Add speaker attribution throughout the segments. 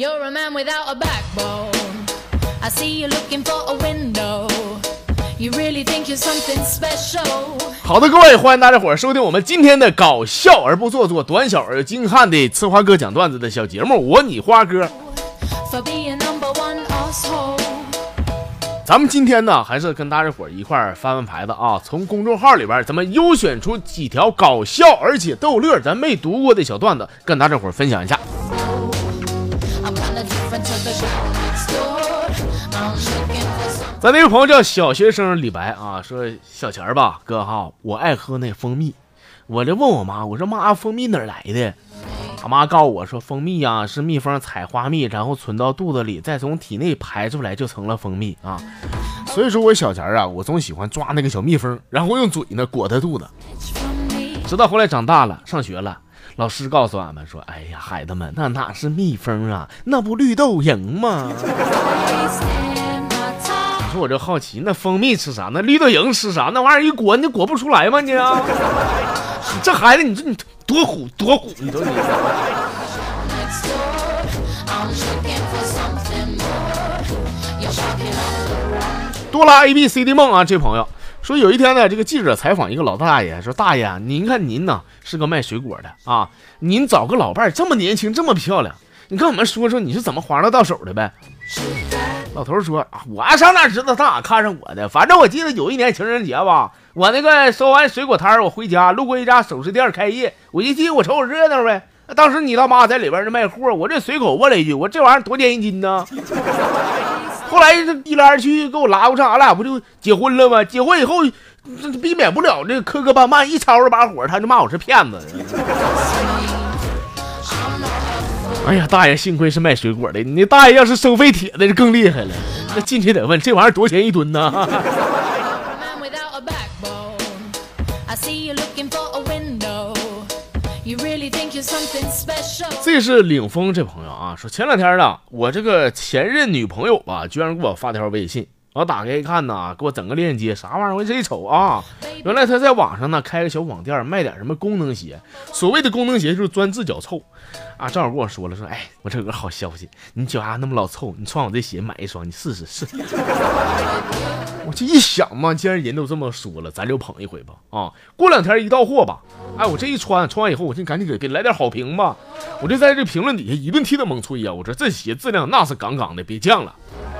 Speaker 1: You're a man without a backbone. I see you looking for a window. You really think you're something special.
Speaker 2: 好的，各位，欢迎大家伙儿收听我们今天的搞笑而不做作、短小而精悍的呲花哥讲段子的小节目，我你花哥。
Speaker 1: For being number one asshole.
Speaker 2: 咱们今天呢，还是跟大家伙儿一块儿翻翻牌子啊，从公众号里边儿咱们优选出几条搞笑而且逗乐儿咱没读过的小段子，跟大家伙儿分享一下。咱那位朋友叫小学生李白啊，说小钱儿吧，哥哈，我爱喝那蜂蜜，我就问我妈，我说妈，蜂蜜哪儿来的？俺妈告诉我说，蜂蜜呀、是蜜蜂采花蜜，然后存到肚子里，再从体内排出来，就成了蜂蜜啊。所以说我小钱儿啊，我总喜欢抓那个小蜜蜂，然后用嘴呢裹它肚子。直到后来长大了，上学了，老师告诉俺们说：“哎呀，孩子们，那哪是蜜蜂啊，那不绿豆蝇吗？” 我就好奇，那蜂蜜吃啥？那绿豆蝇吃啥？那玩意儿一裹，你裹不出来吗？你啊，这孩子，你说你多虎多虎，你说你
Speaker 1: next door. I'm looking for something more. You're barking up the wrong
Speaker 2: 多拉 A B C 的梦啊，这朋友说有一天呢，这个记者采访一个老大爷，说大爷，您看您呢是个卖水果的啊，您找个老伴这么年轻，这么漂亮，你跟我们说说你是怎么划拉到手的呗？老头说啊，我上哪知道他咋看上我的？反正我记得有一年情人节吧，我那个收完水果摊，我回家路过一家首饰店开业，我一进我瞅瞅热闹呗。当时你他妈在里边儿卖货，我这随口问了一句，我这玩意儿多钱一斤呢？后来一来二去给我拉过上，俺俩不就结婚了吗？结婚以后，这避免不了这磕磕绊绊，一吵着把火，他就骂我是骗子。哎呀，大爷，幸亏是卖水果的，你大爷要是收废铁的就更厉害了。那进去得问这玩意儿多少钱一吨呢. 这是领风这朋友啊，说前两天呢，我这个前任女朋友吧，居然给我发条微信，我打开一看呐，给我整个链接，啥玩意儿？我这一瞅啊，原来他在网上呢开个小网店，卖点什么功能鞋。所谓的功能鞋就是专治脚臭啊。正好跟我说了，说哎，我这有个好消息，你脚丫那么老臭，你穿我这鞋买一双，你试试试。我这一想嘛，既然人都这么说了，咱就捧一回吧。啊，过两天一到货吧，哎，我这一穿，穿完以后，我就赶紧给给来点好评吧。我就在这评论底下一顿替他猛吹呀、我说这鞋质量那是杠杠的，别犟了。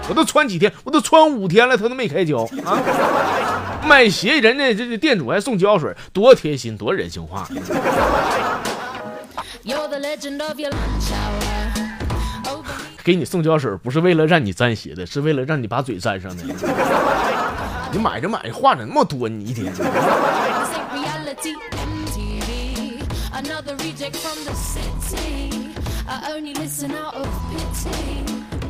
Speaker 2: 我都穿几天，我都穿五天了，他都没开胶啊！买鞋人家这这店主还送胶水多贴心多人性化。给你送胶水不是为了让你沾鞋的是为了让你把嘴粘上的。你买着买着话那么多你一天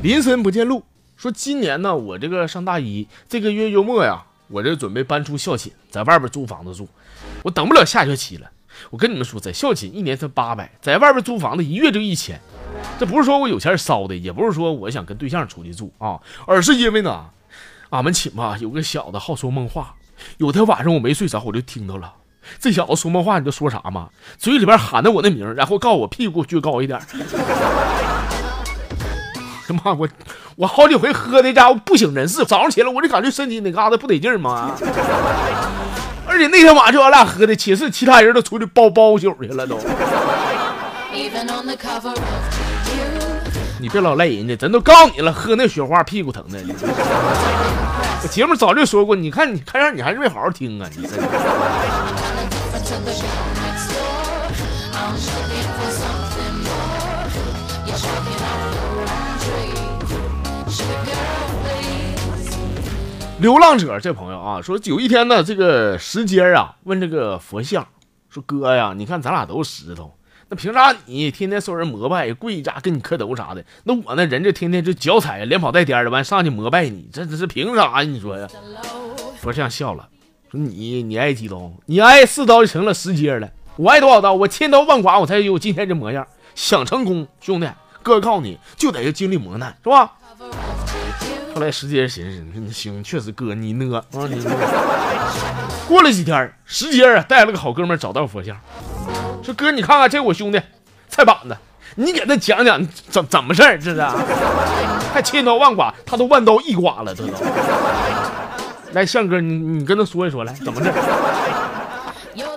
Speaker 2: 临汾不见路说今年呢我这个上大一这个月月末呀我这准备搬出校寝，在外边租房子住，我等不了下学期了。我跟你们说，在校寝一年才八百，在外边租房子一月就一千。这不是说我有钱烧的，也不是说我想跟对象出去住啊，而是因为呢，俺们寝吧有个小子好说梦话，有天晚上我没睡着，我就听到了。这小子说梦话，你知道说啥吗？嘴里边喊着我的名，然后告诉我屁股撅高一点。他 妈，我我好几回喝的家伙不省人事，早上起来我就感觉身体哪嘎达不得劲儿嘛。而且那天晚上就俺俩喝的，寝室其他人都出去包包宿去了都。你别老赖人家，咱都告诉你了，喝那雪花屁股疼的。我节目早就说过，你看你看样你还是没好好听啊！你这流浪者这朋友啊，说有一天呢，这个石阶啊问这个佛像说：“哥呀，你看咱俩都是石头，那凭啥你天天受人膜拜，跪家跟你磕头啥的？那我呢，人这天天就脚踩连跑带颠的，完上去膜拜你，这这是凭啥呀？你说呀？”佛像笑了，说你你爱几刀？你爱四刀就成了石阶了。我爱多少刀？我千刀万剐，我才有今天这模样。想成功，兄弟，哥告诉你就得经历磨难，是吧？后来石阶寻思，你说行，确实哥你呢啊 你呢。过了几天，石阶啊带了个好哥们儿找到佛像，说哥你看看这我兄弟菜板子，你给他讲讲怎怎么事儿，这是 还千刀万剐，他都万刀一剐了，这都。来，向哥，你你跟他说一说，来怎么事
Speaker 1: ？You're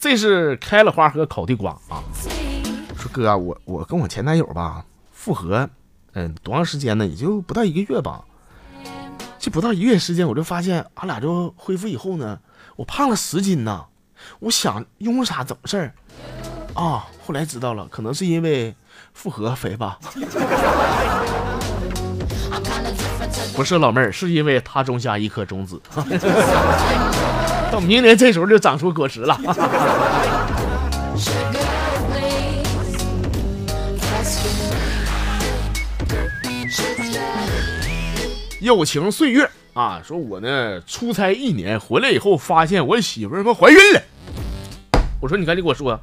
Speaker 2: 这是开了花和烤地瓜啊。说哥我我跟我前男友吧复合嗯多长时间呢？也就不到一个月吧。这不到一个月时间我就发现俺俩就恢复以后呢我胖了十斤呢。我想因为啥怎么事儿？啊后来知道了可能是因为复合肥吧。不是老妹儿，是因为他种下一颗种子，到明年这时候就长出果实了。友情岁月啊，说我呢出差一年回来以后，发现我媳妇他妈怀孕了。我说你赶紧给我说，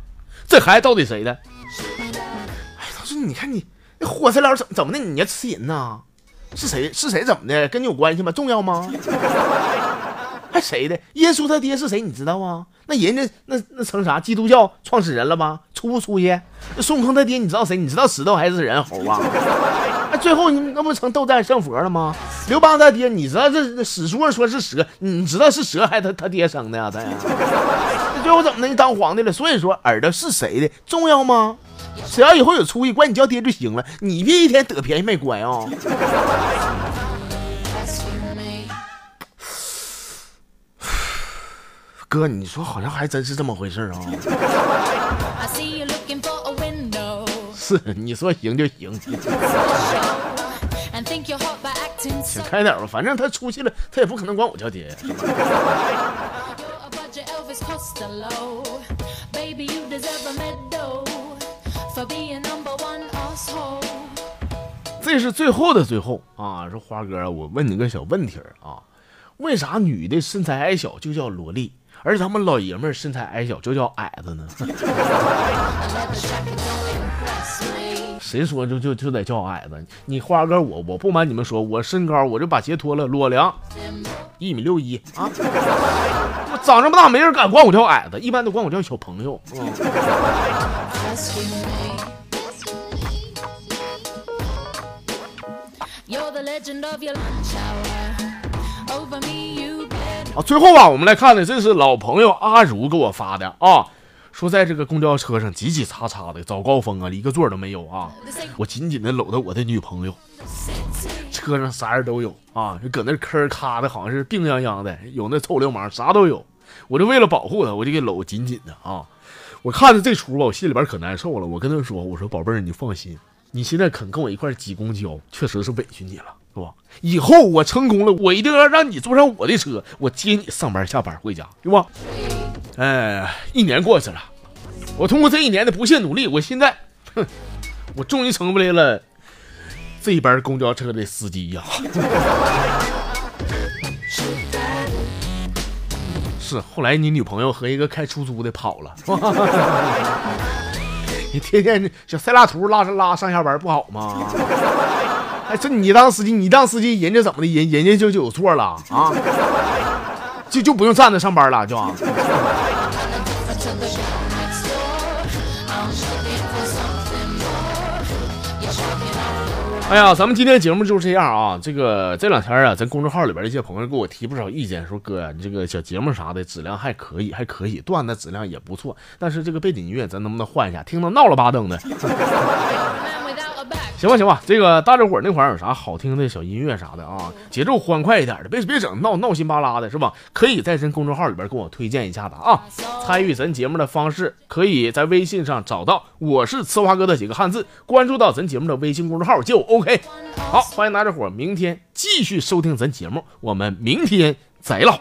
Speaker 2: 这孩子到底谁的？哎，他说你看你那火柴佬怎么怎么的？你要吃人呐？是谁？是谁怎么的？跟你有关系吗？重要吗？还谁的？耶稣他爹是谁？你知道啊？那人家那那成啥？基督教创始人了吗？出不出去？那孙悟空他爹你知道谁？你知道石头还是人猴啊？那 最后你那不成斗战胜佛了吗？刘邦他爹，你知道这这史书上说是蛇，你知道是蛇还是他他爹生的呀？他最后怎么的？你当皇帝了？所以说耳朵是谁的重要吗？只要以后有出息，管你叫爹就行了。你别一天得便宜卖乖啊、哥，你说好像还真是这么回事啊.是，你说行就行
Speaker 1: so.
Speaker 2: 开点吧，反正他出去了，他也不可能管我叫爹呀。
Speaker 1: You're a budget Elvis Costello. Baby, you deserve a medal for being number one asshole.
Speaker 2: 这是最后的最后啊！说花哥，我问你个小问题儿啊，为啥女的身材矮小就叫萝莉，而咱们老爷们儿身材矮小就叫矮子呢？谁说就就就得叫矮子？你花哥，我我不瞒你们说，我身高我就把鞋脱了裸量，一米六一啊！我长这么大没人敢管我叫矮子，一般都管我叫小朋友，
Speaker 1: 是吧？
Speaker 2: 啊，最后吧，我们来看的这是老朋友阿如给我发的啊。说在这个公交车上挤挤擦擦的，早高峰啊，一个座都没有啊。我紧紧的搂着我的女朋友，车上啥人都有啊，就搁那吭咔的，好像是病殃殃的，有那臭流氓，啥都有。我就为了保护她，我就给搂紧紧的啊。我看着这出吧，我心里边可难受了。我跟她说：“我说宝贝儿，你放心，你现在肯跟我一块挤公交，确实是委屈你了，是吧？以后我成功了，我一定要让你坐上我的车，我接你上班下班回家，对吧？”哎，一年过去了，我通过这一年的不懈努力，我现在，哼，我终于成为了这一班公交车的司机呀。是，后来你女朋友和一个开出租的跑了，你天天小塞拉图拉拉上下班不好吗？哎，这你当司机，你当司机，人家怎么的？人人家就就有错了啊？就就不用站着上班了，就？哎呀，咱们今天节目就是这样啊。这个这两天啊，咱公众号里边一些朋友给我提不少意见，说哥呀、你这个小节目啥的质量还可以，还可以，段子质量也不错，但是这个背景音乐咱能不能换一下？听着闹了吧登的。行吧，行吧，这个大家伙儿那会儿有啥好听的小音乐啥的啊，节奏欢快一点的，别别整闹闹心巴拉的，是吧？可以在咱公众号里边跟我推荐一下子啊。参与咱节目的方式，可以在微信上找到“我是呲花哥”的几个汉字，关注到咱节目的微信公众号就 OK。好，欢迎大家伙儿明天继续收听咱节目，我们明天再唠。